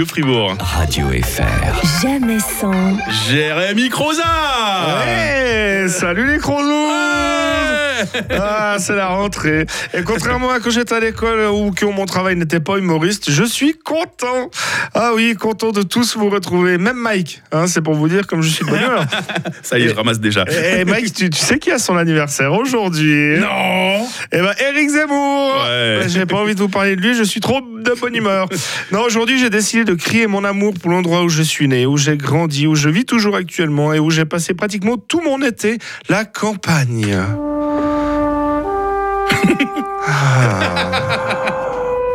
de Fribourg. Radio FR. Jamais sans. Jérémy Croza Ouais, salut les chronos Ah, c'est la rentrée. Et contrairement à quand j'étais à l'école ou que mon travail n'était pas humoriste, je suis content. Ah oui, content de tous vous retrouver. Même Mike, hein, c'est pour vous dire comme je suis de bonne humeur. Ça y est, je ramasse déjà. Et Mike, tu, tu sais qui a son anniversaire aujourd'hui? Non Eh ben, Eric Zemmour Ouais. J'ai pas envie de vous parler de lui, je suis trop de bonne humeur. Non, aujourd'hui, j'ai décidé de crier mon amour pour l'endroit où je suis né, où j'ai grandi, où je vis toujours actuellement et où j'ai passé pratiquement tout mon été, la campagne.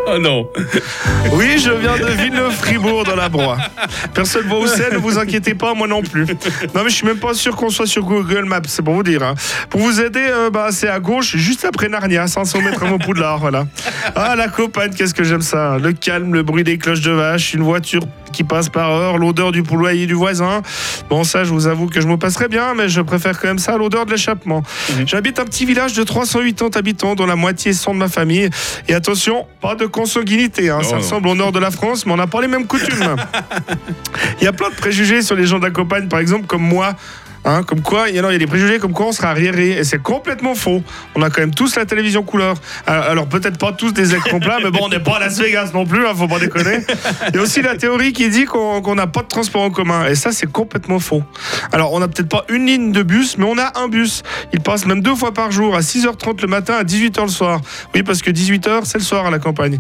Oh non Oui, je viens de Villeneuve-Fribourg dans la Broye. Personne voit où c'est, ne vous inquiétez pas, moi non plus. Non, mais je suis même pas sûr qu'on soit sur Google Maps, c'est pour vous dire. hein. Pour vous aider, euh, bah, c'est à gauche, juste après Narnia, 500 mètres avant Poudlard, voilà. Ah, la campagne, qu'est-ce que j'aime ça. Le calme, le bruit des cloches de vache, une voiture qui passe par heure, l'odeur du poulailler du voisin. Bon, ça, je vous avoue que je me passerais bien, mais je préfère quand même ça à l'odeur de l'échappement. J'habite un petit village de 380 habitants, dont la moitié sont de ma famille. Et attention, pas de consanguinité. hein. Ça Oh. ressemble au nord de la France, mais on n'a pas les mêmes coutumes. Il y a plein de préjugés sur les gens de la campagne, par exemple, comme moi. Hein, comme quoi, il y, a, des préjugés comme quoi on sera arriéré. Et c'est complètement faux. On a quand même tous la télévision couleur. Alors, alors, peut-être pas tous des écrans plats, mais bon, on n'est pas à Las Vegas non plus, hein, faut pas déconner. Il y a aussi la théorie qui dit qu'on n'a pas de transport en commun. Et ça, c'est complètement faux. Alors, on n'a peut-être pas une ligne de bus, mais on a un bus. Il passe même deux fois par jour, à 6h30 le matin, à 18h le soir. Oui, parce que 18h, c'est le soir à la campagne.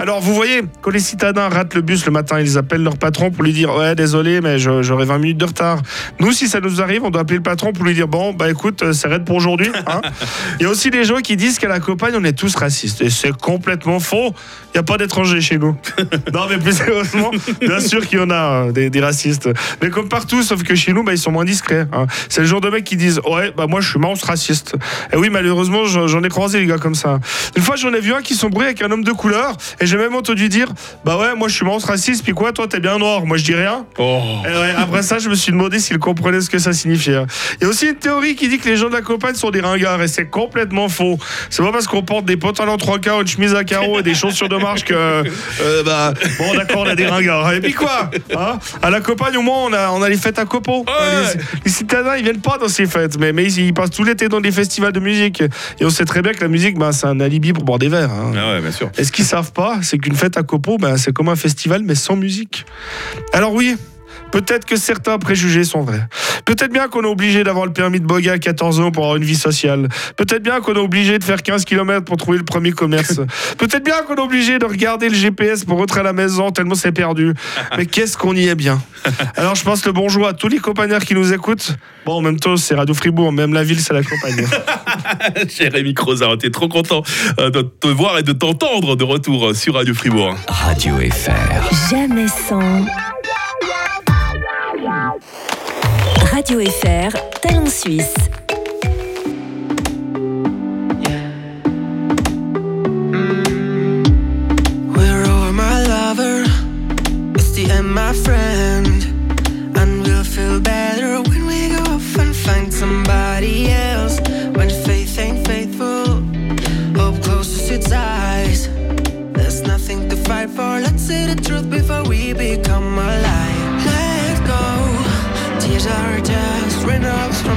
Alors, vous voyez, quand les citadins ratent le bus le matin, ils appellent leur patron pour lui dire Ouais, désolé, mais j'aurai 20 minutes de retard. Nous, si ça nous arrive, on doit appeler le patron pour lui dire Bon, bah écoute, euh, c'est raide pour aujourd'hui. hein. Il y a aussi des gens qui disent qu'à la campagne, on est tous racistes. Et c'est complètement faux. Il n'y a pas d'étrangers chez nous. non, mais plus sérieusement, bien sûr qu'il y en a euh, des, des racistes. Mais comme partout, sauf que chez nous, bah, ils sont moins discrets. hein. C'est le genre de mecs qui disent Ouais, bah moi, je suis monstre raciste. Et oui, malheureusement, j'en ai croisé des gars comme ça. Une fois, j'en ai vu un qui s'embrouille avec un homme de couleur. Et j'ai même entendu dire Bah ouais, moi, je suis monstre raciste. Puis quoi, toi, t'es bien noir. Moi, je dis rien. Oh Et ouais, après ça, je me suis demandé s'il comprenait ce que ça signifiait. Il y a aussi une théorie qui dit que les gens de la campagne sont des ringards et c'est complètement faux. C'est pas parce qu'on porte des pantalons trois quarts, une chemise à carreaux et des chaussures de marche que euh, bah bon d'accord on a des ringards. Et puis quoi hein À la campagne au moins on a on a les fêtes à copeaux. Ouais. Les, les citadins ils viennent pas dans ces fêtes, mais mais ils, ils passent tout l'été dans des festivals de musique. Et on sait très bien que la musique bah, c'est un alibi pour boire des verres. hein. Ah ouais, bien sûr. Et ce qu'ils savent pas, c'est qu'une fête à copeaux, ben, c'est comme un festival, mais sans musique. Alors oui, peut-être que certains préjugés sont vrais. Peut-être bien qu'on est obligé d'avoir le permis de boga à 14 ans pour avoir une vie sociale. Peut-être bien qu'on est obligé de faire 15 km pour trouver le premier commerce. Peut-être bien qu'on est obligé de regarder le GPS pour rentrer à la maison tellement c'est perdu. Mais qu'est-ce qu'on y est bien? Alors je passe le bonjour à tous les compagnards qui nous écoutent. Bon, en même temps, c'est Radio Fribourg, même la ville, c'est la campagne. Jérémy Croza, on était trop content euh, de te voir et de t'entendre de retour sur Radio Fribourg. Radio FR. Jamais sans. Radio FR, Talent Suisse. We're over my lover. It's the end, my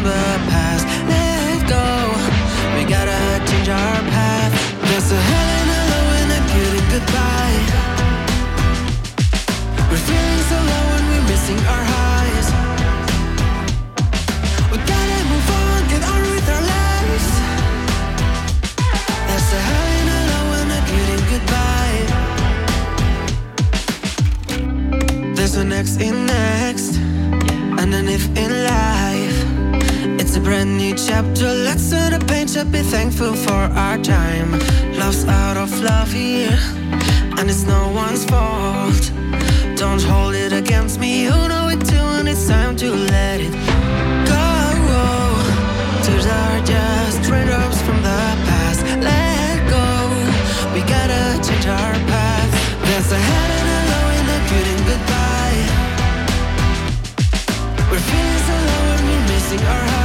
the past. Let go. We gotta change our path. There's a hell and a low and a good and goodbye. We're feeling so low and we're missing our highs. We gotta move on, get on with our lives. There's a high and a low and a good and goodbye. There's a next in next, and an if in life. It's a brand new chapter. Let's turn the page up. Be thankful for our time. Love's out of love here, and it's no one's fault. Don't hold it against me. You know it too, and it's time to let it go. Tears are just raindrops from the past. Let go. We gotta change our path. There's a head and a low and a good and goodbye. We're feeling so low and we're missing our highs.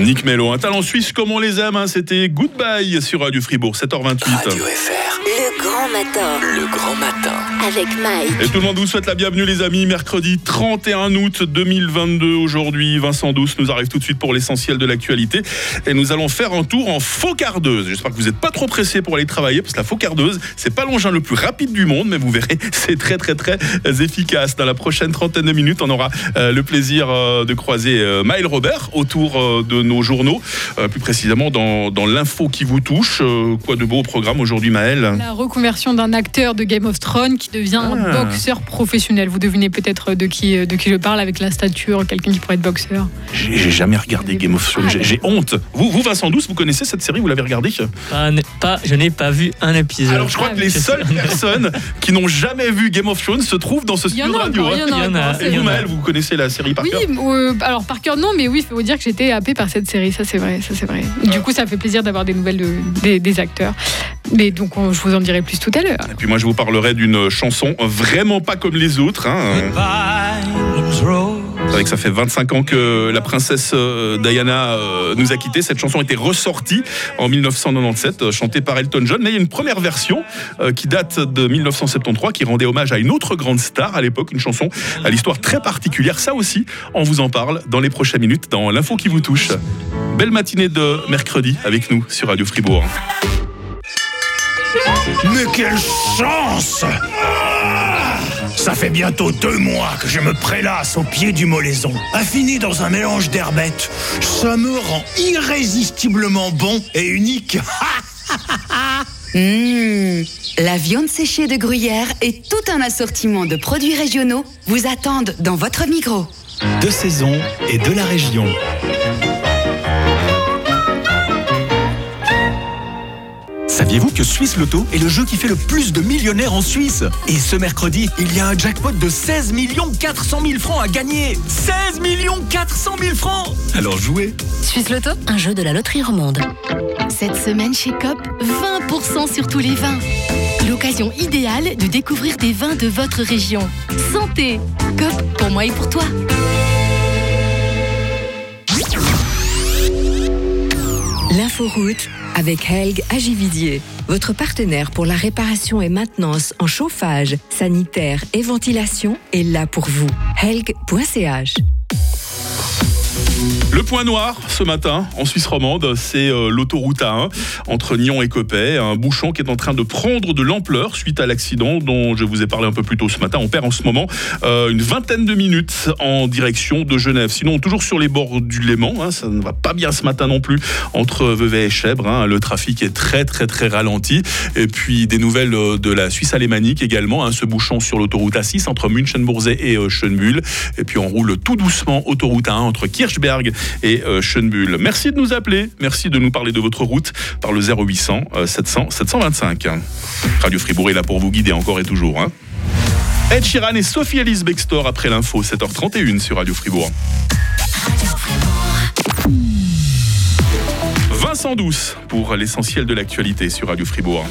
Nick Mello, un talent suisse comme on les aime, hein, c'était Goodbye sur Radio Fribourg, 7h28. Radio FR. Le grand matin Le grand matin. avec Mike. Et tout le monde vous souhaite la bienvenue les amis, mercredi 31 août 2022 aujourd'hui. Vincent Douce nous arrive tout de suite pour l'essentiel de l'actualité et nous allons faire un tour en faux cardeuse. J'espère que vous n'êtes pas trop pressés pour aller travailler parce que la faux cardeuse, c'est pas l'engin le plus rapide du monde, mais vous verrez, c'est très très très efficace. Dans la prochaine trentaine de minutes, on aura euh, le plaisir euh, de croiser euh, Maël Robert autour euh, de nos journaux, euh, plus précisément dans, dans l'info qui vous touche. Euh, quoi de beau au programme aujourd'hui Maël La reconversion d'un acteur de Game of Thrones qui devient Ah. boxeur professionnel. Vous devinez peut-être de qui, de qui je parle avec la stature, quelqu'un qui pourrait être boxeur. J'ai jamais regardé Game of Thrones, j'ai- j'ai honte. Vous, vous Vincent Douce, vous connaissez cette série, vous l'avez regardée? Pas, pas- je n'ai pas vu un épisode. Alors je crois Ah, que les oui, seules personnes qui n'ont jamais vu Game of Thrones se trouvent dans ce Il y en studio de radio. encore, il y hein. en a Il y en a, Et vous. Maël, vous connaissez la série par Oui, cœur? euh, alors par cœur non, mais oui, il faut dire que j'étais happée par cette série, ça c'est vrai, ça c'est vrai. Du coup, ça fait plaisir d'avoir des nouvelles de- des, des acteurs. Mais donc, on- je vous en dirai plus tout à l'heure. Et puis moi je vous parlerai d'une chanson vraiment pas comme les autres. Hein. Que ça fait 25 ans que la princesse euh, Diana euh, nous a quittés. Cette chanson été ressortie en 1997, euh, chantée par Elton John. Mais il y a une première version qui date de 1973, qui rendait hommage à une autre grande star à l'époque, une chanson à l'histoire très particulière. Ça aussi, on vous en parle dans les prochaines minutes dans l'info qui vous touche. Belle matinée de mercredi avec nous sur Radio Fribourg. Mais quelle chance Ça fait bientôt deux mois que je me prélasse au pied du molaison, affiné dans un mélange d'herbettes. Ça me rend irrésistiblement bon et unique. Mmh. La viande séchée de Gruyère et tout un assortiment de produits régionaux vous attendent dans votre Migros. de saison et de la région. Saviez-vous que Suisse Loto est le jeu qui fait le plus de millionnaires en Suisse? Et ce mercredi, il y a un jackpot de 16 400 000 francs à gagner 16 400 000 francs Alors jouez Suisse Loto, un jeu de la loterie romande. Cette semaine chez COP, 20% sur tous les vins. L'occasion idéale de découvrir des vins de votre région. Santé COP, pour moi et pour toi. L'inforoute avec Helg Agividier, votre partenaire pour la réparation et maintenance en chauffage, sanitaire et ventilation est là pour vous. Helg.ch Le point noir ce matin en Suisse romande, c'est euh, l'autoroute A1 entre Nyon et Coppet, un bouchon qui est en train de prendre de l'ampleur suite à l'accident dont je vous ai parlé un peu plus tôt ce matin. On perd en ce moment euh, une vingtaine de minutes en direction de Genève. Sinon, toujours sur les bords du Léman, hein, ça ne va pas bien ce matin non plus entre Vevey et Chèvre. hein. le trafic est très très très ralenti. Et puis des nouvelles euh, de la Suisse alémanique également, hein, ce bouchon sur l'autoroute A6 entre Münchenburzé et Schönbuhl. Et puis on roule tout doucement autoroute A1 entre Kirchberg et euh, Schönbuhl. Merci de nous appeler, merci de nous parler de votre route par le 0800 euh, 700 725. Radio Fribourg est là pour vous guider encore et toujours. hein. Ed Sheeran et Sophie Alice Bextor après l'info, 7h31 sur Radio Fribourg. Vincent Douce pour l'essentiel de l'actualité sur Radio Fribourg.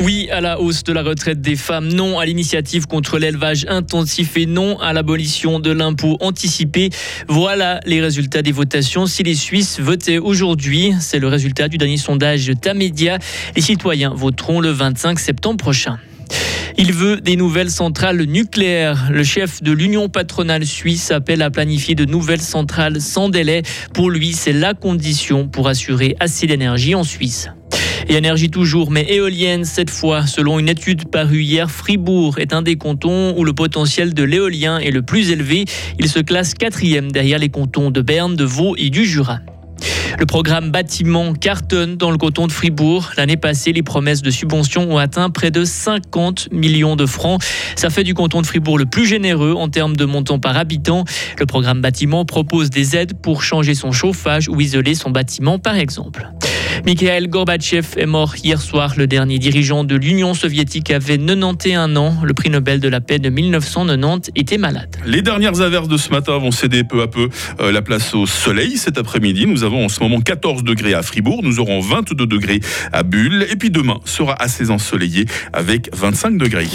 Oui à la hausse de la retraite des femmes, non à l'initiative contre l'élevage intensif et non à l'abolition de l'impôt anticipé. Voilà les résultats des votations. Si les Suisses votaient aujourd'hui, c'est le résultat du dernier sondage Tamedia. Les citoyens voteront le 25 septembre prochain. Il veut des nouvelles centrales nucléaires. Le chef de l'Union patronale suisse appelle à planifier de nouvelles centrales sans délai. Pour lui, c'est la condition pour assurer assez d'énergie en Suisse. Et énergie toujours, mais éolienne cette fois. Selon une étude parue hier, Fribourg est un des cantons où le potentiel de l'éolien est le plus élevé. Il se classe quatrième derrière les cantons de Berne, de Vaud et du Jura. Le programme bâtiment cartonne dans le canton de Fribourg. L'année passée, les promesses de subventions ont atteint près de 50 millions de francs. Ça fait du canton de Fribourg le plus généreux en termes de montant par habitant. Le programme bâtiment propose des aides pour changer son chauffage ou isoler son bâtiment par exemple. Mikhail Gorbatchev est mort hier soir. Le dernier dirigeant de l'Union soviétique avait 91 ans. Le prix Nobel de la paix de 1990 était malade. Les dernières averses de ce matin vont céder peu à peu euh, la place au soleil cet après-midi. Nous avons en ce moment 14 degrés à Fribourg, nous aurons 22 degrés à Bulle et puis demain sera assez ensoleillé avec 25 degrés.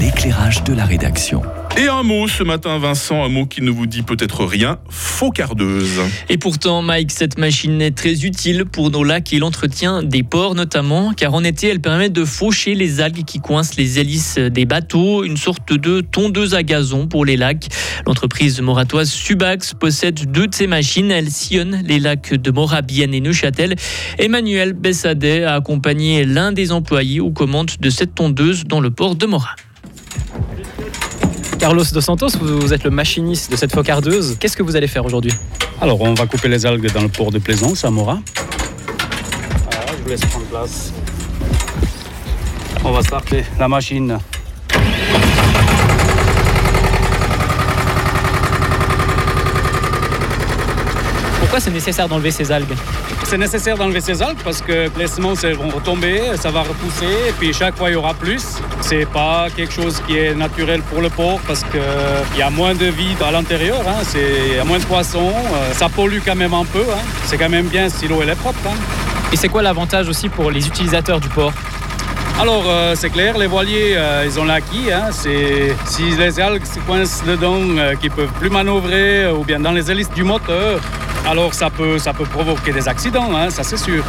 L'éclairage de la rédaction. Et un mot ce matin, Vincent, un mot qui ne vous dit peut-être rien, faux cardeuse. Et pourtant, Mike, cette machine est très utile pour nos lacs et l'entretien des ports notamment, car en été, elle permet de faucher les algues qui coincent les hélices des bateaux, une sorte de tondeuse à gazon pour les lacs. L'entreprise moratoise Subax possède deux de ces machines. Elle sillonne les lacs de Morabienne et Neuchâtel. Emmanuel Bessadet a accompagné l'un des employés aux commandes de cette tondeuse dans le port de Mora. Carlos Dos Santos, vous êtes le machiniste de cette focardeuse. Qu'est-ce que vous allez faire aujourd'hui? Alors, on va couper les algues dans le port de Plaisance à Mora. Voilà, je vous laisse prendre place. On va starter la machine. Pourquoi c'est nécessaire d'enlever ces algues? C'est nécessaire d'enlever ces algues parce que les semences vont retomber, ça va repousser et puis chaque fois il y aura plus. C'est pas quelque chose qui est naturel pour le porc parce qu'il y a moins de vie à l'intérieur, hein. C'est- il y a moins de poissons, euh, ça pollue quand même un peu. hein. C'est quand même bien si l'eau elle est propre. hein. Et c'est quoi l'avantage aussi pour les utilisateurs du port Alors, euh, c'est clair, les voiliers, euh, ils ont l'acquis. Hein, si les algues se coincent dedans, euh, qu'ils peuvent plus manœuvrer, ou bien dans les hélices du moteur, alors ça peut, ça peut provoquer des accidents, hein, ça c'est sûr.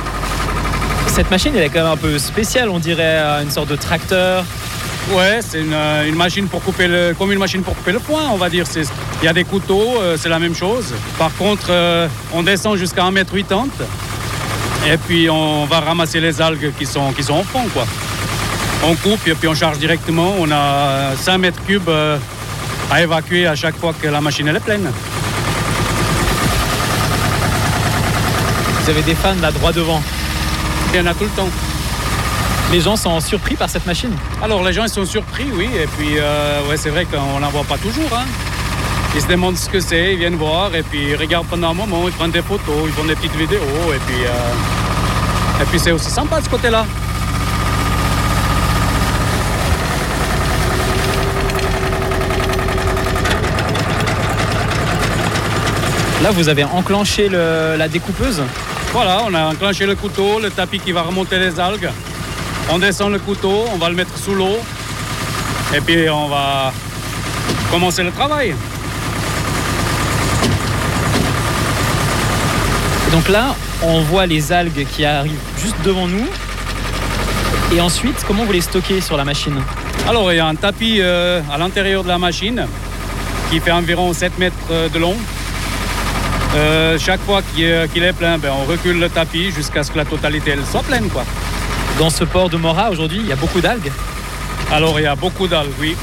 Cette machine, elle est quand même un peu spéciale, on dirait euh, une sorte de tracteur. Ouais, c'est une, euh, une machine pour couper le, comme une machine pour couper le foin, on va dire. Il y a des couteaux, euh, c'est la même chose. Par contre, on descend jusqu'à 1m80 et puis on va ramasser les algues qui sont, qui sont au fond, quoi. On coupe et puis on charge directement. On a 5 mètres cubes à évacuer à chaque fois que la machine elle est pleine. Vous avez des fans là droit devant. Il y en a tout le temps. Les gens sont surpris par cette machine. Alors les gens ils sont surpris, oui, et puis euh, ouais, c'est vrai qu'on n'en voit pas toujours. hein. Ils se demandent ce que c'est, ils viennent voir, et puis ils regardent pendant un moment, ils prennent des photos, ils font des petites vidéos, et puis, euh, et puis c'est aussi sympa de ce côté-là. Là, vous avez enclenché le- la découpeuse. Voilà, on a enclenché le couteau, le tapis qui va remonter les algues. On descend le couteau, on va le mettre sous l'eau, et puis on va commencer le travail. Donc là, on voit les algues qui arrivent juste devant nous. Et ensuite, comment vous les stockez sur la machine? Alors, il y a un tapis euh, à l'intérieur de la machine qui fait environ 7 mètres euh, de long. Euh, chaque fois qu'il est, plein, ben, on recule le tapis jusqu'à ce que la totalité elle soit pleine. Quoi. Dans ce port de Mora, aujourd'hui, il y a beaucoup d'algues. Alors, il y a beaucoup d'algues, oui.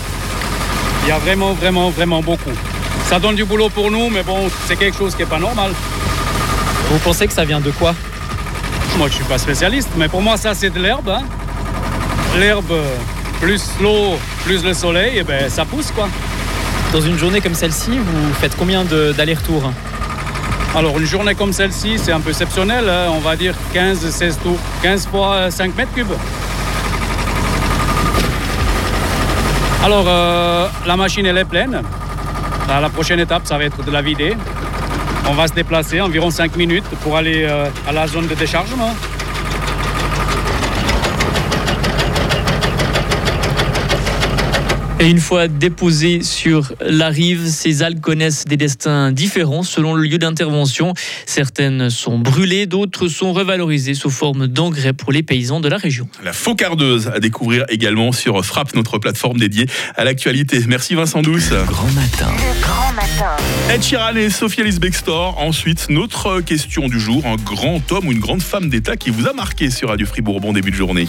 Il y a vraiment, vraiment, vraiment beaucoup. Ça donne du boulot pour nous, mais bon, c'est quelque chose qui n'est pas normal. Vous pensez que ça vient de quoi? Moi, je ne suis pas spécialiste, mais pour moi, ça, c'est de l'herbe. hein. L'herbe, plus l'eau, plus le soleil, et ben, ça pousse, quoi. Dans une journée comme celle-ci, vous faites combien d'allers-retours? Alors, une journée comme celle-ci, c'est un peu exceptionnel. hein. On va dire 15-16 tours. 15 fois 5 mètres cubes. Alors, euh, la machine, elle est pleine. La prochaine étape, ça va être de la vider. On va se déplacer environ 5 minutes pour aller euh, à la zone de déchargement. Et une fois déposées sur la rive, ces algues connaissent des destins différents selon le lieu d'intervention. Certaines sont brûlées, d'autres sont revalorisées sous forme d'engrais pour les paysans de la région. La faucardeuse à découvrir également sur Frappe, notre plateforme dédiée à l'actualité. Merci Vincent Douce. Grand matin. Grand matin. Ed Sheeran et Sophie Alice Bextor. Ensuite, notre question du jour, un grand homme ou une grande femme d'État qui vous a marqué sur Radio Fribourg. Bon début de journée.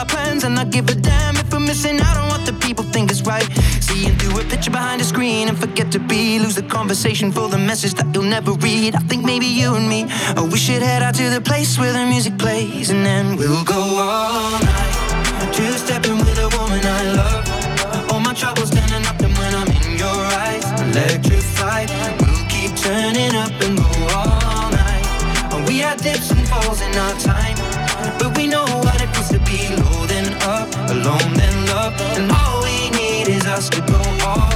our plans and not give a damn if we're missing out on what the people think is right. Seeing through a picture behind a screen and forget to be. Lose the conversation for the message that you'll never read. I think maybe you and me, oh, we should head out to the place where the music plays and then we'll go all night. Two stepping with a woman I love. All my troubles standing up and when I'm in your eyes, electrified. We'll keep turning up and go all night. We had dips and falls in our time, but we know what it feels to be low alone then love, and all we need is us to go all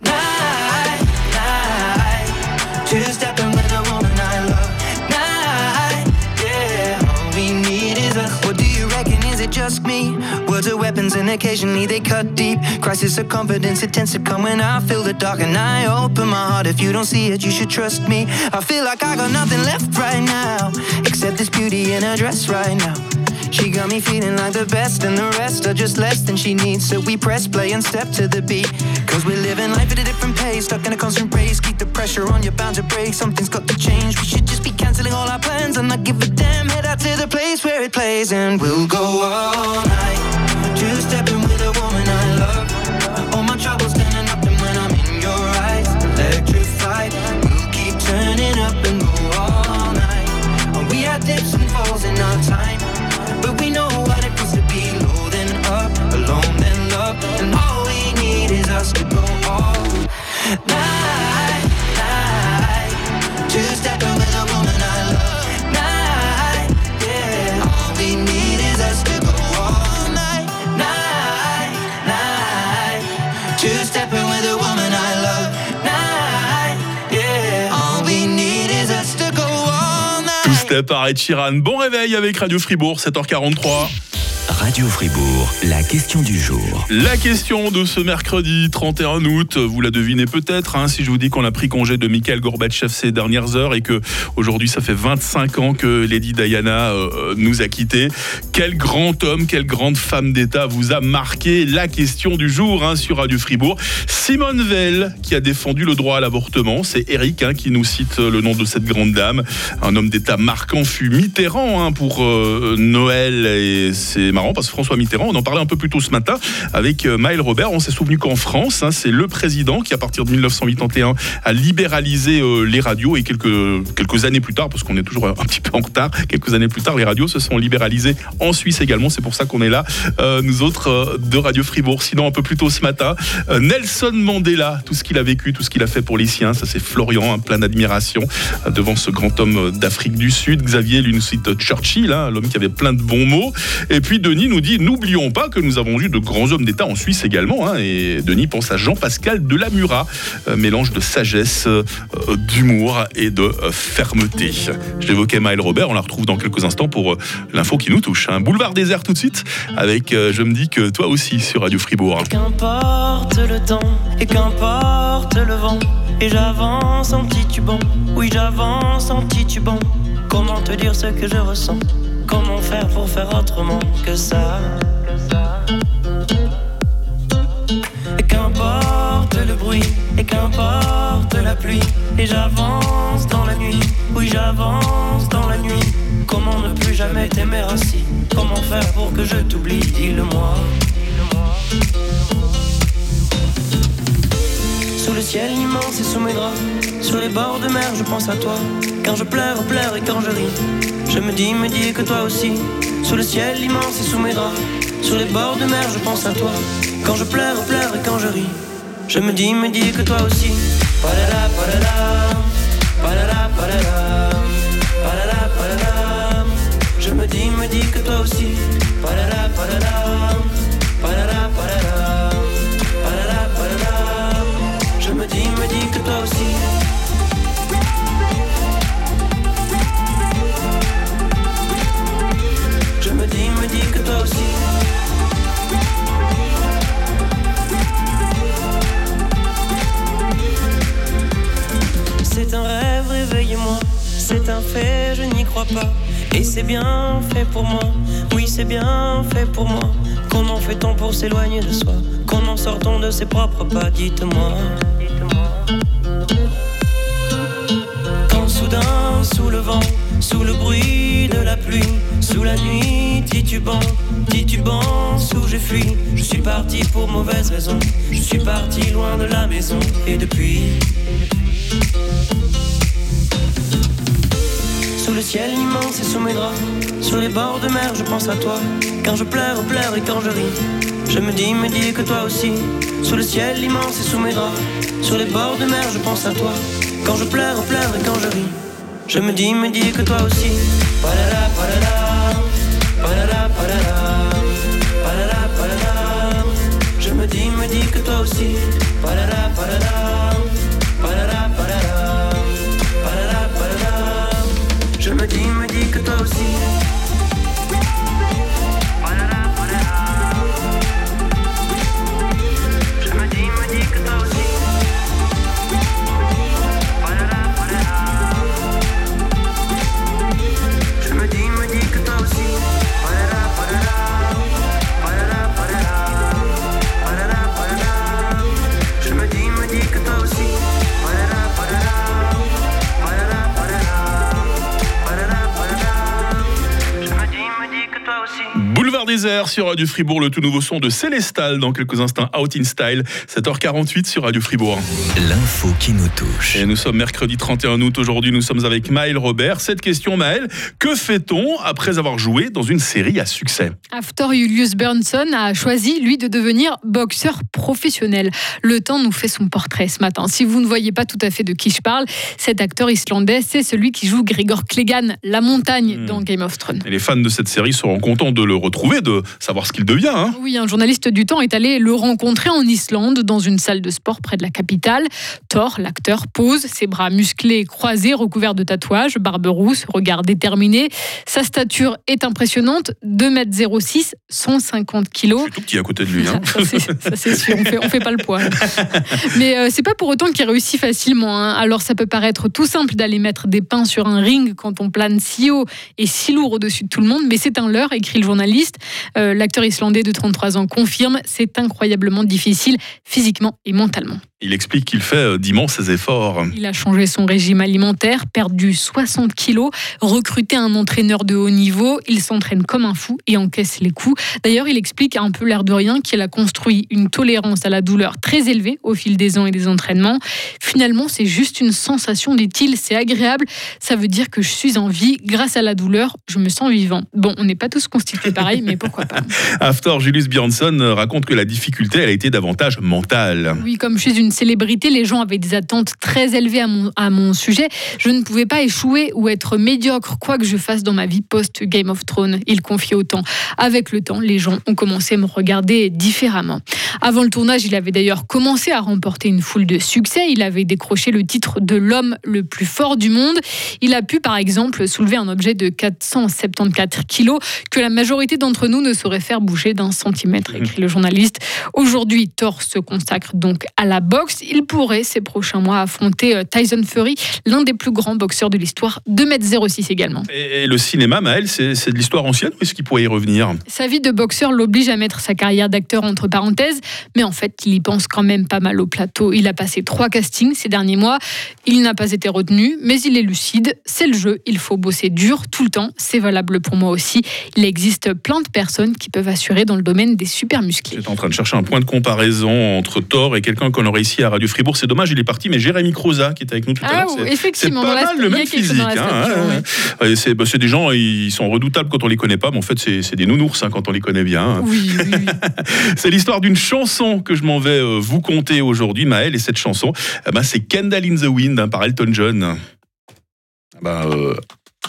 night, night. Two stepping with a woman I love, night, yeah. All we need is us. What do you reckon? Is it just me? Words are weapons and occasionally they cut deep. Crisis of confidence, it tends to come when I feel the dark and I open my heart. If you don't see it, you should trust me. I feel like I got nothing left right now, except this beauty in her dress right now. She got me feeling like the best, and the rest are just less than she needs. So we press play and step to the beat. Cause we're living life at a different pace, stuck in a constant race. Keep the pressure on, you're bound to break. Something's got to change. We should just be canceling all our plans and not give a damn. Head out to the place where it plays, and we'll go all night. Two stepping with a woman I love. Par Ed. Bon réveil avec Radio Fribourg, 7h43. Radio Fribourg, la question du jour. La question de ce mercredi 31 août, vous la devinez peut-être hein, si je vous dis qu'on a pris congé de Mikhail Gorbatchev ces dernières heures et que aujourd'hui ça fait 25 ans que Lady Diana euh, nous a quittés. Quel grand homme, quelle grande femme d'État vous a marqué La question du jour hein, sur Radio Fribourg. Simone Veil qui a défendu le droit à l'avortement, c'est Eric hein, qui nous cite le nom de cette grande dame. Un homme d'État marquant fut Mitterrand pour euh, Noël et c'est parce que François Mitterrand, on en parlait un peu plus tôt ce matin avec euh, Maël Robert. On s'est souvenu qu'en France, hein, c'est le président qui, à partir de 1981, a libéralisé euh, les radios et quelques, quelques années plus tard, parce qu'on est toujours un petit peu en retard, quelques années plus tard, les radios se sont libéralisées en Suisse également. C'est pour ça qu'on est là, euh, nous autres de Radio Fribourg. Sinon, un peu plus tôt ce matin, Nelson Mandela, tout ce qu'il a vécu, tout ce qu'il a fait pour les siens, ça c'est Florian, hein, plein d'admiration devant ce grand homme d'Afrique du Sud. Xavier lui nous cite Churchill, hein, l'homme qui avait plein de bons mots. Et puis Denis nous dit n'oublions pas que nous avons eu de grands hommes d'État en Suisse également. hein, et Denis pense à Jean-Pascal Delamura, euh, mélange de sagesse, euh, d'humour et de euh, fermeté. J'évoquais Maël Robert, on la retrouve dans quelques instants pour l'info qui nous touche. Un boulevard désert tout de suite avec Je me dis que toi aussi sur Radio Fribourg. Qu'importe le temps et qu'importe le vent. Et j'avance en titubant, oui j'avance en titubant. Comment te dire ce que je ressens? Comment faire pour faire autrement que ça Et qu'importe le bruit et qu'importe la pluie. Et j'avance dans la nuit, oui j'avance dans la nuit. Comment ne plus jamais t'aimer ainsi? Comment faire pour que je t'oublie? Dis-le-moi. Sous le ciel immense et sous mes draps, sur les bords de mer, je pense à toi. Quand je pleure, pleure et quand je ris, je me dis, me dis que toi aussi. Sous le ciel immense et sous mes draps, sur les bords de mer, je pense à toi. Quand je pleure, pleure et quand je ris, je me dis, me dis que toi aussi. Palala, palala, palala. Je me dis, me dis que toi aussi. Palala, palala, Et c'est bien fait pour moi. Oui, c'est bien fait pour moi. Comment fait-on pour s'éloigner de soi Comment sort-on de ses propres pas Dites-moi. Quand soudain, sous le vent, sous le bruit de la pluie, sous la nuit, titubant, titubant, sous j'ai fui. Je suis parti pour mauvaise raison. Je suis parti loin de la maison. Et depuis. Le ciel immense et sous mes draps, sur les bords de mer, je pense à toi. Quand je pleure, pleure et quand je ris, je me dis, me dis que toi aussi. Sous le ciel immense et sous mes draps, sur les bords de mer, je pense à toi. Quand je pleure, pleure et quand je ris, je me dis, me dis que toi aussi. Palala, palala, palala, palala, palala, palala. Je me dis, me dis que toi aussi. Palala, Boulevard désert sur Radio Fribourg, le tout nouveau son de Célestal dans quelques instants, Out in Style, 7h48 sur Radio Fribourg. L'info qui nous touche. Et nous sommes mercredi 31 août. Aujourd'hui, nous sommes avec Maël Robert. Cette question, Maël, que fait-on après avoir joué dans une série à succès? After Julius Bernson a choisi, lui, de devenir boxeur professionnel. Le temps nous fait son portrait ce matin. Si vous ne voyez pas tout à fait de qui je parle, cet acteur islandais, c'est celui qui joue Gregor Clegane, la montagne, dans Game of Thrones. Et les fans de cette série seront contents de le retrouver de savoir ce qu'il devient. hein. Oui, un journaliste du temps est allé le rencontrer en Islande, dans une salle de sport près de la capitale. Thor, l'acteur, pose, ses bras musclés croisés, recouverts de tatouages, barbe rousse, regard déterminé. Sa stature est impressionnante, 2m06, 150 kilos. Tout petit à côté de lui. hein. Ça, c'est- ça, c'est sûr, on fait, on fait pas le poids. Mais euh, c'est pas pour autant qu'il réussit facilement. hein. Alors ça peut paraître tout simple d'aller mettre des pains sur un ring quand on plane si haut et si lourd au-dessus de tout le monde, mais c'est un leurre, écrit le journaliste. Euh, L'acteur islandais de 33 ans confirme, c'est incroyablement difficile physiquement et mentalement. Il explique qu'il fait euh, d'immenses efforts. Il a changé son régime alimentaire, perdu 60 kilos, recruté un entraîneur de haut niveau. Il s'entraîne comme un fou et encaisse les coups. D'ailleurs, il explique un peu l'air de rien qu'il a construit une tolérance à la douleur très élevée au fil des ans et des entraînements. Finalement, c'est juste une sensation, dit-il. C'est agréable. Ça veut dire que je suis en vie. Grâce à la douleur, je me sens vivant. Bon, on n'est pas tous constitués pareil, mais pourquoi pas. After, Julius Björnsson euh, raconte que la difficulté, elle a été davantage mentale. Oui, comme je suis célébrité, les gens avaient des attentes très élevées à mon, à mon sujet. Je ne pouvais pas échouer ou être médiocre, quoi que je fasse dans ma vie post-Game of Thrones. Il confie autant. Avec le temps, les gens ont commencé à me regarder différemment. Avant le tournage, il avait d'ailleurs commencé à remporter une foule de succès. Il avait décroché le titre de l'homme le plus fort du monde. Il a pu, par exemple, soulever un objet de 474 kilos que la majorité d'entre nous ne saurait faire bouger d'un centimètre, écrit le journaliste. Aujourd'hui, Thor se consacre donc à la boxe. Il pourrait, ces prochains mois, affronter euh, Tyson Fury, l'un des plus grands boxeurs de l'histoire, 2m06 également. Et, et le cinéma, Maël, c'est c'est de l'histoire ancienne ou est-ce qu'il pourrait y revenir? Sa vie de boxeur l'oblige à mettre sa carrière d'acteur entre parenthèses, mais en fait, il y pense quand même pas mal au plateau. Il a passé trois castings ces derniers mois. Il n'a pas été retenu, mais il est lucide. C'est le jeu. Il faut bosser dur tout le temps. C'est valable pour moi aussi. Il existe plein de personnes qui peuvent assurer dans le domaine des super musclés. J'étais en train de chercher un point de comparaison entre Thor et quelqu'un qu'on aurait ici à Radio Fribourg. C'est dommage, il est parti, mais Jérémy Croza, qui était avec nous tout à Ah, l'heure, oui, c'est- pas mal le même physique. hein, hein. Ouais, C'est bah, c'est des gens, ils sont redoutables quand on les connaît pas, mais en fait, c'est des nounours hein, quand on les connaît bien. hein. Oui, oui, oui. C'est l'histoire d'une chanson que je m'en vais euh, vous conter aujourd'hui, Maël. Et cette chanson, ben, c'est Candle in the Wind hein, par Elton John. Ah ben, euh,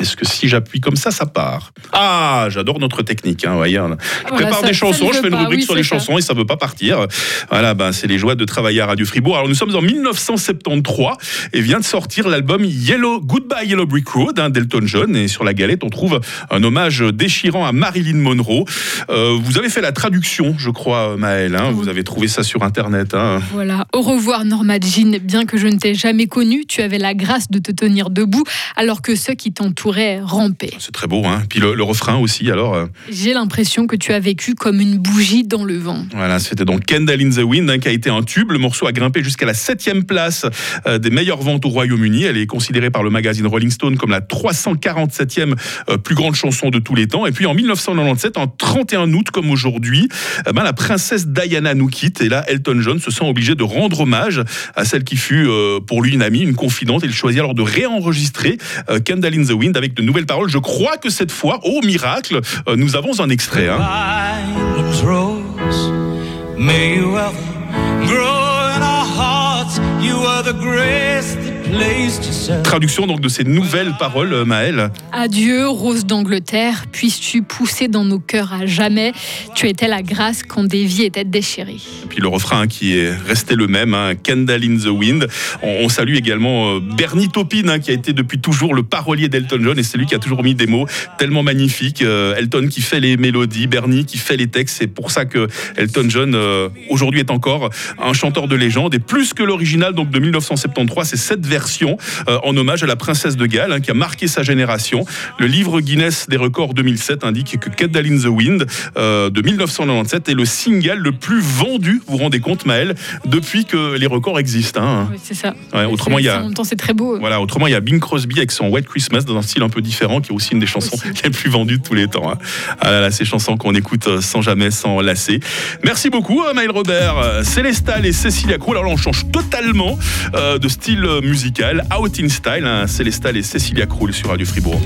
Est-ce que si j'appuie comme ça, ça part? Ah, j'adore notre technique. Hein, voyez, je Voilà, prépare ça- des chansons, ne je fais une rubrique oui, sur les ça. chansons et ça veut pas partir. Voilà, ben, c'est les joies de travailler à Radio Fribourg. Alors nous sommes en 1973 et vient de sortir l'album Yellow Goodbye Yellow Brick Road hein, d'Elton John. Et sur la galette, on trouve un hommage déchirant à Marilyn Monroe. Euh, vous avez fait la traduction, je crois, Maël. hein. Vous avez trouvé ça sur Internet. hein. Voilà. Au revoir Norma Jean. Bien que je ne t'ai jamais connue, tu avais la grâce de te tenir debout alors que ceux qui rampaient. C'est très beau. Hein. Puis le, le refrain aussi. Alors. euh, J'ai l'impression que tu as vécu comme une bougie dans le vent. Voilà, c'était donc Candle in the Wind hein, qui a été un tube. Le morceau a grimpé jusqu'à la septième place euh, des meilleures ventes au Royaume-Uni. Elle est considérée par le magazine Rolling Stone comme la 347e euh, plus grande chanson de tous les temps. Et puis en 1997, en 31 août comme aujourd'hui, eh ben, la princesse Diana nous quitte. Et là, Elton John se sent obligé de rendre hommage à celle qui fut pour lui une amie, une confidente. Il choisit alors de réenregistrer Candle in the Wind avec de nouvelles paroles. Je crois que cette fois, au miracle, euh, nous avons un extrait. Traduction donc de ces nouvelles paroles, euh, Maël. Adieu, rose d'Angleterre, puisses-tu pousser dans nos cœurs à jamais? Tu étais la grâce quand des vies étaient déchirées. Et puis le refrain qui est resté le même, hein, Candle in the Wind. On, on salue également euh, Bernie Taupin, hein, qui a été depuis toujours le parolier d'Elton John, et c'est lui qui a toujours mis des mots tellement magnifiques. Euh, Elton qui fait les mélodies, Bernie qui fait les textes. C'est pour ça que Elton John euh, aujourd'hui est encore un chanteur de légende, et plus que l'original donc de 1973, c'est cette version euh, en hommage à la princesse de Galles, hein, qui a marqué sa génération. Le livre Guinness des records 2007 indique que Candle in the Wind euh, de 1997 est le single le plus vendu, vous vous rendez compte Maël, depuis que les records existent. hein. Oui, c'est ça. Ouais, autrement, il y En a... même temps, c'est très beau. Voilà, autrement, il y a Bing Crosby avec son White Christmas dans un style un peu différent, qui est aussi une des chansons les plus vendues de tous les temps. hein. Ah là là, ces chansons qu'on écoute euh, sans jamais s'en lasser. Merci beaucoup, euh, Maël Robert, Célestal et Cécilia Croul. Alors là, on change totalement euh, de style euh, Out in Style, hein, Célestal et Cécilia Croul sur Radio Fribourg.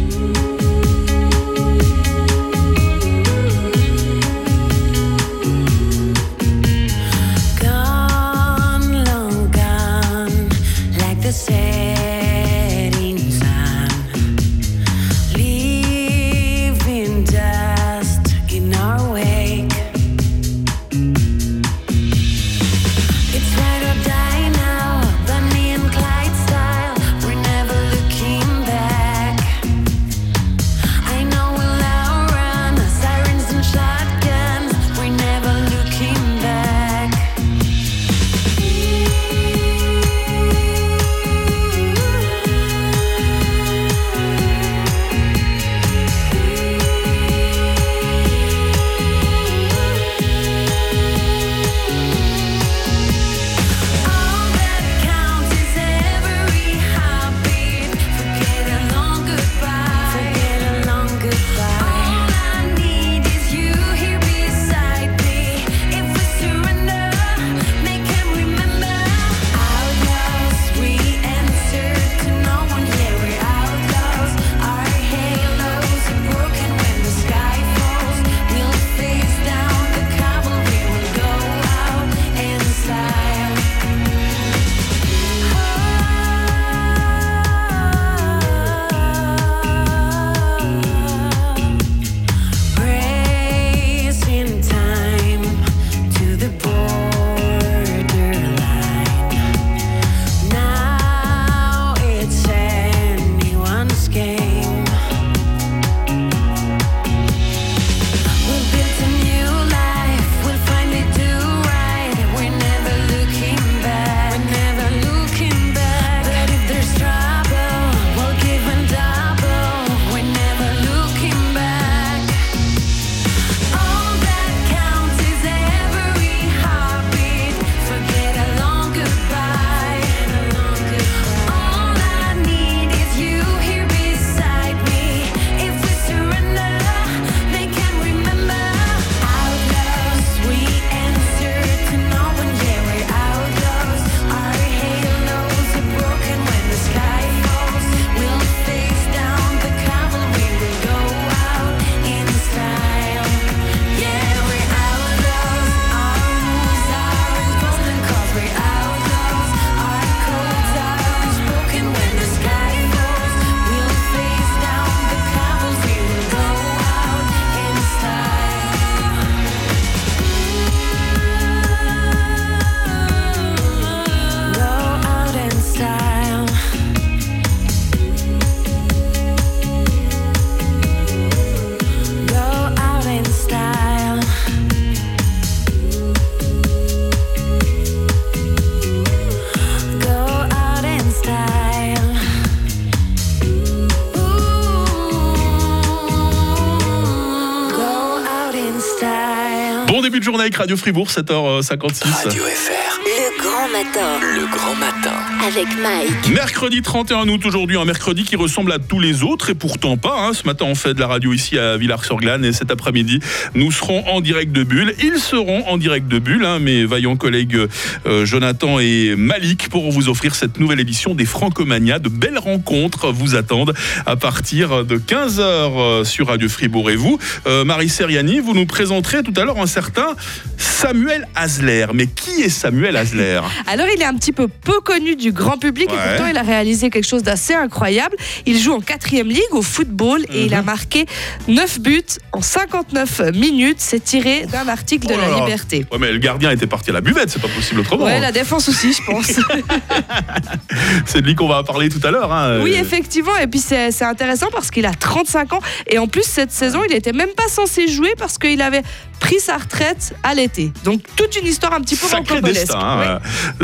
Début de journée avec Radio Fribourg, 7h56. Radio FR. Le grand matin. Le grand matin. Avec Mike. Mercredi 31 août, aujourd'hui un mercredi qui ressemble à tous les autres et pourtant pas. hein. Ce matin on fait de la radio ici à Villars-sur-Glane et cet après-midi nous serons en direct de Bulle. Ils seront en direct de Bulle, hein, mes vaillants collègues euh, Jonathan et Malik pour vous offrir cette nouvelle édition des Francomania. De belles rencontres vous attendent à partir de 15h sur Radio Fribourg. Et vous, euh, Marie Seriani, vous nous présenterez tout à l'heure un certain Samuel Hasler. Mais qui est Samuel Hasler? Alors, il est un petit peu peu connu du grand public Ouais. et pourtant, il a réalisé quelque chose d'assez incroyable. Il joue en quatrième ligue au football et il Mhm. a marqué 9 buts en 59 minutes. C'est tiré d'un article de Oh La. Liberté. Ouais, mais le gardien était parti à la buvette, c'est pas possible autrement. Ouais, hein. la défense aussi, je pense. C'est de lui qu'on va parler tout à l'heure. hein. Oui, Euh, effectivement. Et puis c'est intéressant parce qu'il a 35 ans. Et en plus, cette saison, il était même pas censé jouer parce qu'il avait pris sa retraite à l'été. Donc toute une histoire un petit peu Sacré destin. hein.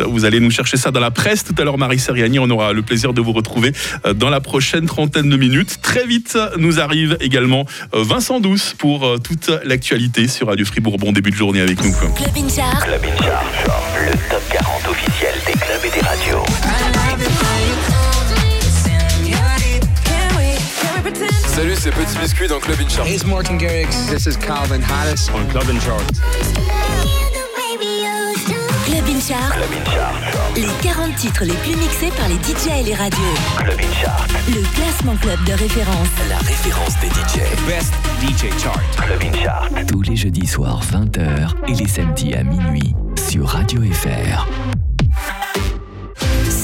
Vous allez nous chercher ça dans la presse tout à l'heure, Marie Seriani. On aura le plaisir de vous retrouver euh, dans la prochaine trentaine de minutes. Très vite nous arrive également euh, Vincent Douce pour euh, toute l'actualité sur Radio Fribourg. Bon début de journée avec nous. Club Inchart. Club in Charge. Le top 40 officiel des clubs et des radios. Salut, c'est Petit Biscuit dans Club In Charge. Hey, Martin Garrix. This is Calvin Harris on Club In Club in. Les 40 titres les plus mixés par les DJ et les radios. Club in Charge. Le classement club de référence. La référence des DJ. Best DJ Chart. Club in Charge. Tous les jeudis soirs 20h et les samedis à minuit sur Radio FR.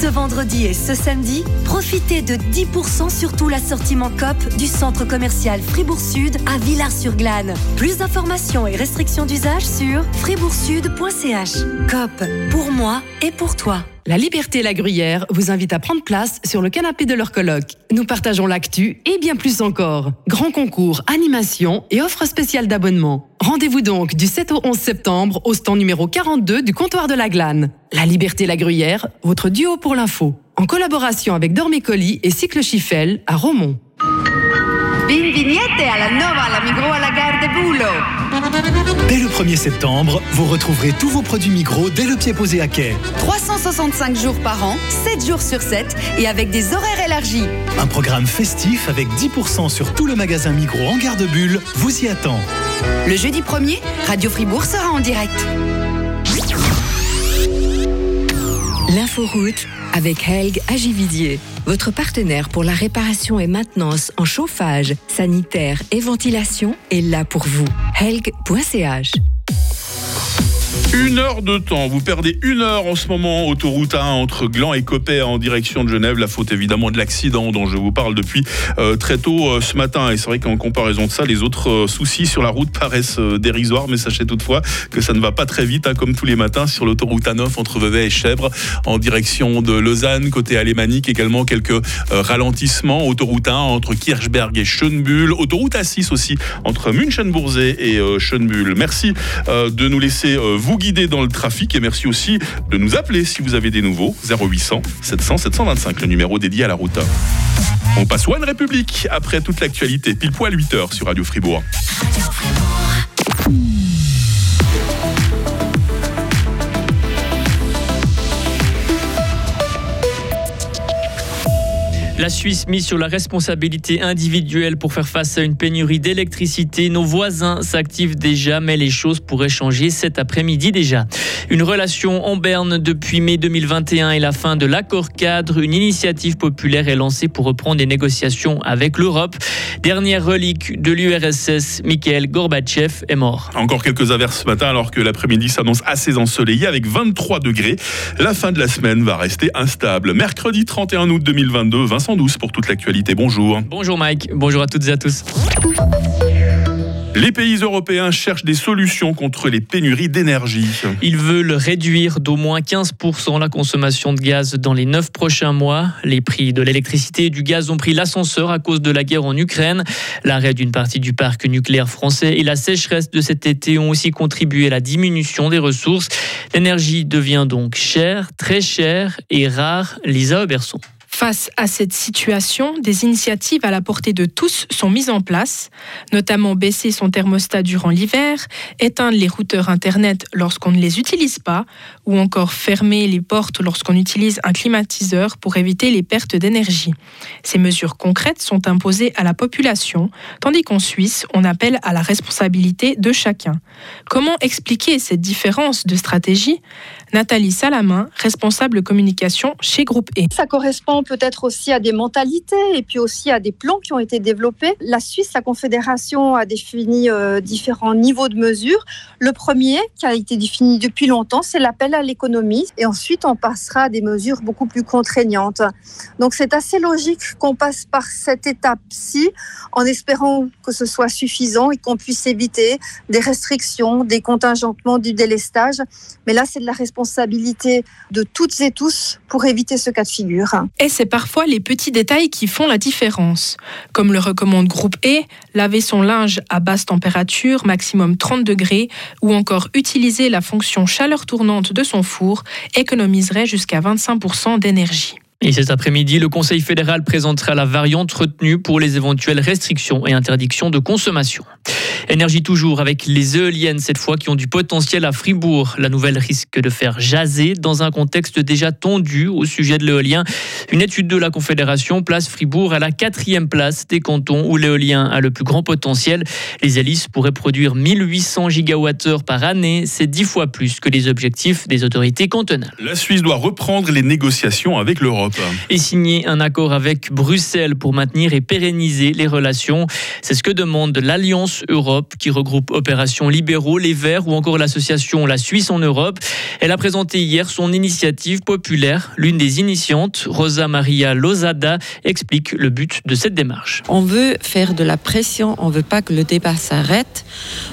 Ce vendredi et ce samedi, profitez de 10% sur tout l'assortiment COP du centre commercial Fribourg Sud à Villars-sur-Glane. Plus d'informations et restrictions d'usage sur fribourgsud.ch. COP, pour moi et pour toi. La Liberté et la Gruyère vous invite à prendre place sur le canapé de leur colloque. Nous partageons l'actu et bien plus encore. Grand concours, animation et offres spéciales d'abonnement. Rendez-vous donc du 7 au 11 septembre au stand numéro 42 du comptoir de la Glane. La Liberté et la Gruyère, votre duo pour l'info. En collaboration avec Dormécolis et Cycle Chiffel à Romont. Vin vignette alla nova alla migro alla gare de Bulo. Dès le 1er septembre, vous retrouverez tous vos produits Migros dès le pied posé à quai. 365 jours par an, 7 jours sur 7 et avec des horaires élargis. Un programme festif avec 10% sur tout le magasin Migros en gare de Bulle vous y attend. Le jeudi 1er, Radio Fribourg sera en direct. L'inforoute avec Helg Agividier, votre partenaire pour la réparation et maintenance en chauffage, sanitaire et ventilation est là pour vous. Helg.ch Une heure de temps. Vous perdez une heure en ce moment, autoroute 1 entre Gland et Coppet en direction de Genève. La faute évidemment de l'accident dont je vous parle depuis euh, très tôt euh, ce matin. Et c'est vrai qu'en comparaison de ça, les autres euh, soucis sur la route paraissent dérisoires. Mais sachez toutefois que ça ne va pas très vite, hein, comme tous les matins sur l'autoroute A9 entre Vevey et Chèvres en direction de Lausanne. Côté alémanique, également quelques ralentissements. Autoroute 1 entre Kirchberg et Schönbuhl. Autoroute A6 aussi entre Münchenburzé et Schönbuhl. Merci de nous laisser vous guider dans le trafic et merci aussi de nous appeler si vous avez des nouveaux 0800 700 725 le numéro dédié à la route. On passe One République après toute l'actualité pile poil 8h sur Radio Fribourg. La Suisse mise sur la responsabilité individuelle pour faire face à une pénurie d'électricité. Nos voisins s'activent déjà, mais les choses pourraient changer cet après-midi déjà. Une relation en berne depuis mai 2021 et la fin de l'accord cadre. Une initiative populaire est lancée pour reprendre les négociations avec l'Europe. Dernière relique de l'URSS, Mikhail Gorbatchev est mort. Encore quelques averses ce matin alors que l'après-midi s'annonce assez ensoleillé avec 23 degrés. La fin de la semaine va rester instable. Mercredi 31 août 2022, Vincent Douce pour toute l'actualité. Bonjour. Bonjour Mike, bonjour à toutes et à tous. Les pays européens cherchent des solutions contre les pénuries d'énergie. Ils veulent réduire d'au moins 15% la consommation de gaz dans les 9 prochains mois. Les prix de l'électricité et du gaz ont pris l'ascenseur à cause de la guerre en Ukraine. L'arrêt d'une partie du parc nucléaire français et la sécheresse de cet été ont aussi contribué à la diminution des ressources. L'énergie devient donc chère, très chère et rare. Lisa Oberson. Face à cette situation, des initiatives à la portée de tous sont mises en place, notamment baisser son thermostat durant l'hiver, éteindre les routeurs Internet lorsqu'on ne les utilise pas, ou encore fermer les portes lorsqu'on utilise un climatiseur pour éviter les pertes d'énergie. Ces mesures concrètes sont imposées à la population, tandis qu'en Suisse, on appelle à la responsabilité de chacun. Comment expliquer cette différence de stratégie? Nathalie Salamin, responsable communication chez Groupe E. Ça correspond peut-être aussi à des mentalités et puis aussi à des plans qui ont été développés. La Suisse, la Confédération a défini euh, différents niveaux de mesures. Le premier, qui a été défini depuis longtemps, c'est l'appel à l'économie. Et ensuite, on passera à des mesures beaucoup plus contraignantes. Donc c'est assez logique qu'on passe par cette étape-ci en espérant que ce soit suffisant et qu'on puisse éviter des restrictions, des contingentements, du délestage. Mais là, c'est de la responsabilité de toutes et tous pour éviter ce cas de figure. C'est parfois les petits détails qui font la différence. Comme le recommande Groupe E, laver son linge à basse température, maximum 30 degrés, ou encore utiliser la fonction chaleur tournante de son four, économiserait jusqu'à 25% d'énergie. Et cet après-midi, le Conseil fédéral présentera la variante retenue pour les éventuelles restrictions et interdictions de consommation. Énergie toujours avec les éoliennes cette fois qui ont du potentiel à Fribourg. La nouvelle risque de faire jaser dans un contexte déjà tendu au sujet de l'éolien. Une étude de la Confédération place Fribourg à la quatrième place des cantons où l'éolien a le plus grand potentiel. Les hélices pourraient produire 1800 gigawattheures par année. C'est dix fois plus que les objectifs des autorités cantonales. La Suisse doit reprendre les négociations avec l'Europe. Et signer un accord avec Bruxelles pour maintenir et pérenniser les relations. C'est ce que demande l'Alliance Europe qui regroupe Opération Libéraux, Les Verts ou encore l'association La Suisse en Europe. Elle a présenté hier son initiative populaire. L'une des initiantes, Rosa Maria Lozada, explique le but de cette démarche. On veut faire de la pression, on ne veut pas que le débat s'arrête.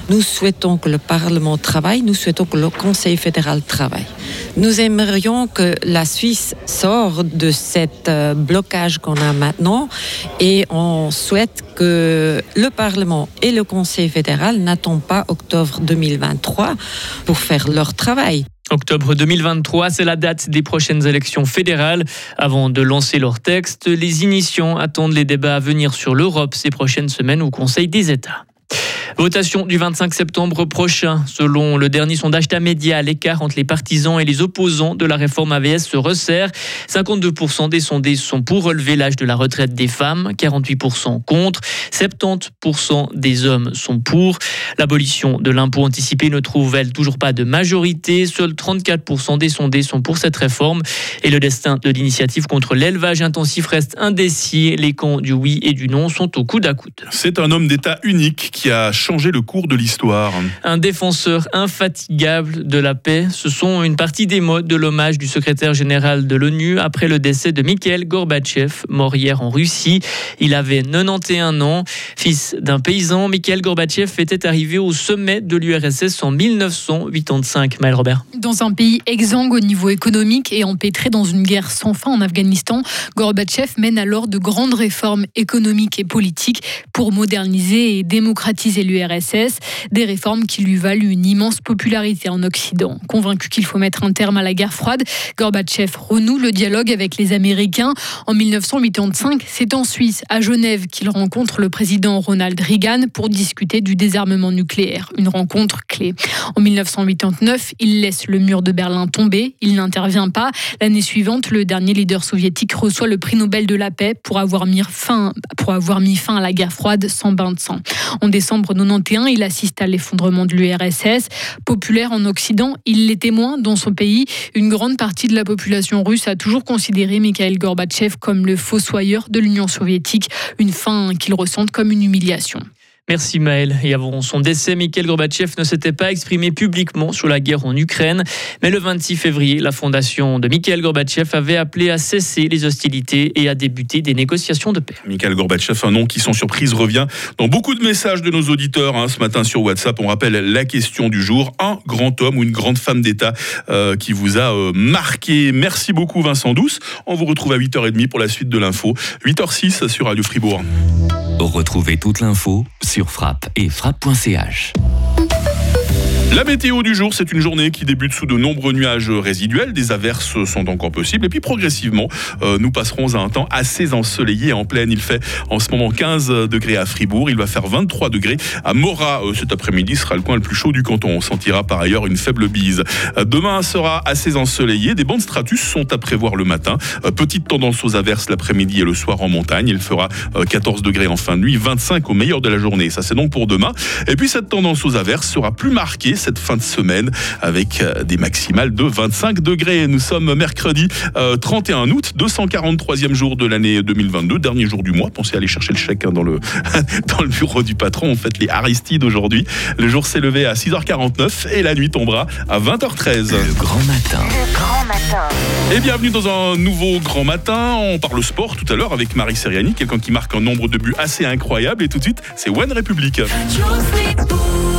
Nous souhaitons que le Parlement travaille, nous souhaitons que le Conseil fédéral travaille. Nous aimerions que la Suisse sorte de cet euh, blocage qu'on a maintenant et on souhaite que le Parlement et le Conseil fédéral n'attendent pas octobre 2023 pour faire leur travail. Octobre 2023, c'est la date des prochaines élections fédérales. Avant de lancer leur texte, les initiants attendent les débats à venir sur l'Europe ces prochaines semaines au Conseil des États. Votation du 25 septembre prochain. Selon le dernier sondage Tamedia, l'écart entre les partisans et les opposants de la réforme AVS se resserre. 52% des sondés sont pour relever l'âge de la retraite des femmes, 48% contre, 70% des hommes sont pour. L'abolition de l'impôt anticipé ne trouve, elle, toujours pas de majorité? Seuls 34% des sondés sont pour cette réforme. Et le destin de l'initiative contre l'élevage intensif reste indécis. Les camps du oui et du non sont au coude à coude. C'est un homme d'État unique qui a changé le cours de l'histoire. Un défenseur infatigable de la paix, ce sont une partie des mots de l'hommage du secrétaire général de l'ONU après le décès de Mikhail Gorbatchev, mort hier en Russie. Il avait 91 ans. Fils d'un paysan, Mikhail Gorbatchev était arrivé au sommet de l'URSS en 1985. Maël Robert. Dans un pays exsangue au niveau économique et empêtré dans une guerre sans fin en Afghanistan, Gorbatchev mène alors de grandes réformes économiques et politiques pour moderniser et démocratiser l'URSS, des réformes qui lui valent une immense popularité en Occident. Convaincu qu'il faut mettre un terme à la guerre froide, Gorbatchev renoue le dialogue avec les Américains. En 1985, c'est en Suisse, à Genève, qu'il rencontre le président Ronald Reagan pour discuter du désarmement nucléaire, une rencontre clé. En 1989, il laisse le mur de Berlin tomber, il n'intervient pas. L'année suivante, le dernier leader soviétique reçoit le prix Nobel de la paix pour avoir mis fin, pour avoir mis fin à la guerre froide sans bain de sang. En décembre 91, il assiste à l'effondrement de l'URSS. Populaire en Occident, il l'est témoin dans son pays. Une grande partie de la population russe a toujours considéré Mikhail Gorbatchev comme le fossoyeur de l'Union soviétique, une fin qu'il ressente comme une humiliation. Merci Maël. Et avant son décès, Mikhail Gorbatchev ne s'était pas exprimé publiquement sur la guerre en Ukraine. Mais le 26 février, la fondation de Mikhail Gorbatchev avait appelé à cesser les hostilités et à débuter des négociations de paix. Mikhail Gorbatchev, un nom qui sans surprise revient dans beaucoup de messages de nos auditeurs hein, ce matin sur WhatsApp. On rappelle la question du jour. Un grand homme ou une grande femme d'État euh, qui vous a euh, marqué. Merci beaucoup Vincent Douce. On vous retrouve à 8h30 pour la suite de l'info. 8h06 sur Radio Fribourg. Retrouvez toute l'info sur frappe et frappe.ch. La météo du jour, c'est une journée qui débute sous de nombreux nuages résiduels. Des averses sont encore possibles. Et puis progressivement, euh, nous passerons à un temps assez ensoleillé en pleine. Il fait en ce moment 15 degrés à Fribourg. Il va faire 23 degrés à Morat. Euh, cet après-midi sera le coin le plus chaud du canton. On sentira par ailleurs une faible bise. Euh, demain sera assez ensoleillé. Des bandes stratus sont à prévoir le matin. Petite tendance aux averses l'après-midi et le soir en montagne. Il fera euh, 14 degrés en fin de nuit, 25 au meilleur de la journée. Ça, c'est donc pour demain. Et puis cette tendance aux averses sera plus marquée cette fin de semaine avec euh, des maximales de 25 degrés. Nous sommes mercredi euh, 31 août, 243e jour de l'année 2022, dernier jour du mois. Pensez à aller chercher le chèque hein, dans, le, dans le bureau du patron. On fête les Aristides aujourd'hui. Le jour s'est levé à 6h49 et la nuit tombera à 20h13. Le grand matin. Grand matin. Et bienvenue dans un nouveau grand matin. On parle sport tout à l'heure avec Marie Seriani, quelqu'un qui marque un nombre de buts assez incroyable. Et tout de suite, c'est One me,